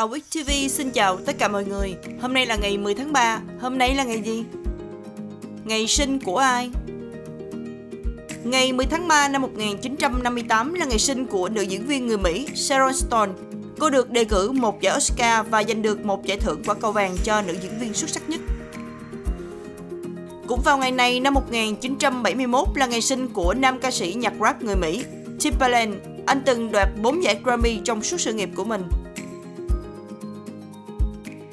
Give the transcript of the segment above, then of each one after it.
Awit TV xin chào tất cả mọi người. Hôm nay là ngày 10 tháng 3. Hôm nay là ngày gì? Ngày sinh của ai? Ngày 10 tháng 3 năm 1958 là ngày sinh của nữ diễn viên người Mỹ Sharon Stone. Cô được đề cử một giải Oscar và giành được một giải thưởng quả cầu vàng cho nữ diễn viên xuất sắc nhất. Cũng vào ngày này năm 1971 là ngày sinh của nam ca sĩ nhạc rap người Mỹ Timbaland. Anh từng đoạt 4 giải Grammy trong suốt sự nghiệp của mình.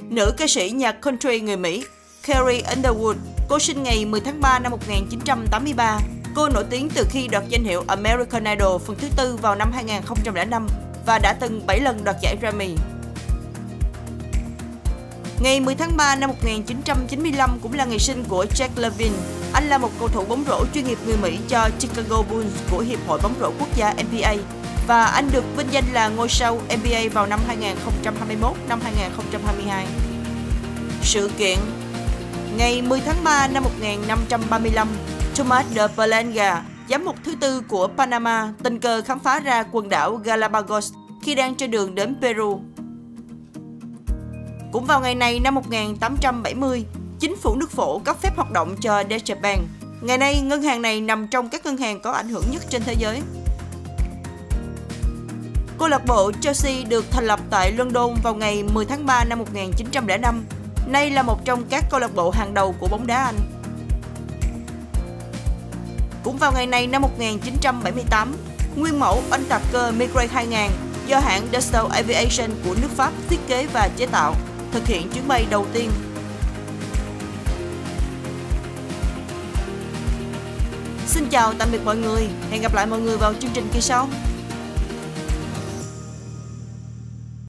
Nữ ca sĩ nhạc country người Mỹ Carrie Underwood, cô sinh ngày 10 tháng 3 năm 1983. Cô nổi tiếng từ khi đoạt danh hiệu American Idol phần thứ tư vào năm 2005 và đã từng 7 lần đoạt giải Grammy. Ngày 10 tháng 3 năm 1995 cũng là ngày sinh của Jack Levine. Anh là một cầu thủ bóng rổ chuyên nghiệp người Mỹ cho Chicago Bulls của Hiệp hội bóng rổ quốc gia NBA và anh được vinh danh là ngôi sao NBA vào năm 2021 năm 2022. Sự kiện Ngày 10 tháng 3 năm 1535, Thomas de Belenga, giám mục thứ tư của Panama, tình cờ khám phá ra quần đảo Galapagos khi đang trên đường đến Peru. Cũng vào ngày này năm 1870, chính phủ nước phổ cấp phép hoạt động cho Deutsche Bank. Ngày nay, ngân hàng này nằm trong các ngân hàng có ảnh hưởng nhất trên thế giới. Câu lạc bộ Chelsea được thành lập tại London vào ngày 10 tháng 3 năm 1905. Nay là một trong các câu lạc bộ hàng đầu của bóng đá Anh. Cũng vào ngày này năm 1978, nguyên mẫu oanh tạc cơ Mirage 2000 do hãng Dassault Aviation của nước Pháp thiết kế và chế tạo, thực hiện chuyến bay đầu tiên. Xin chào tạm biệt mọi người, hẹn gặp lại mọi người vào chương trình kỳ sau.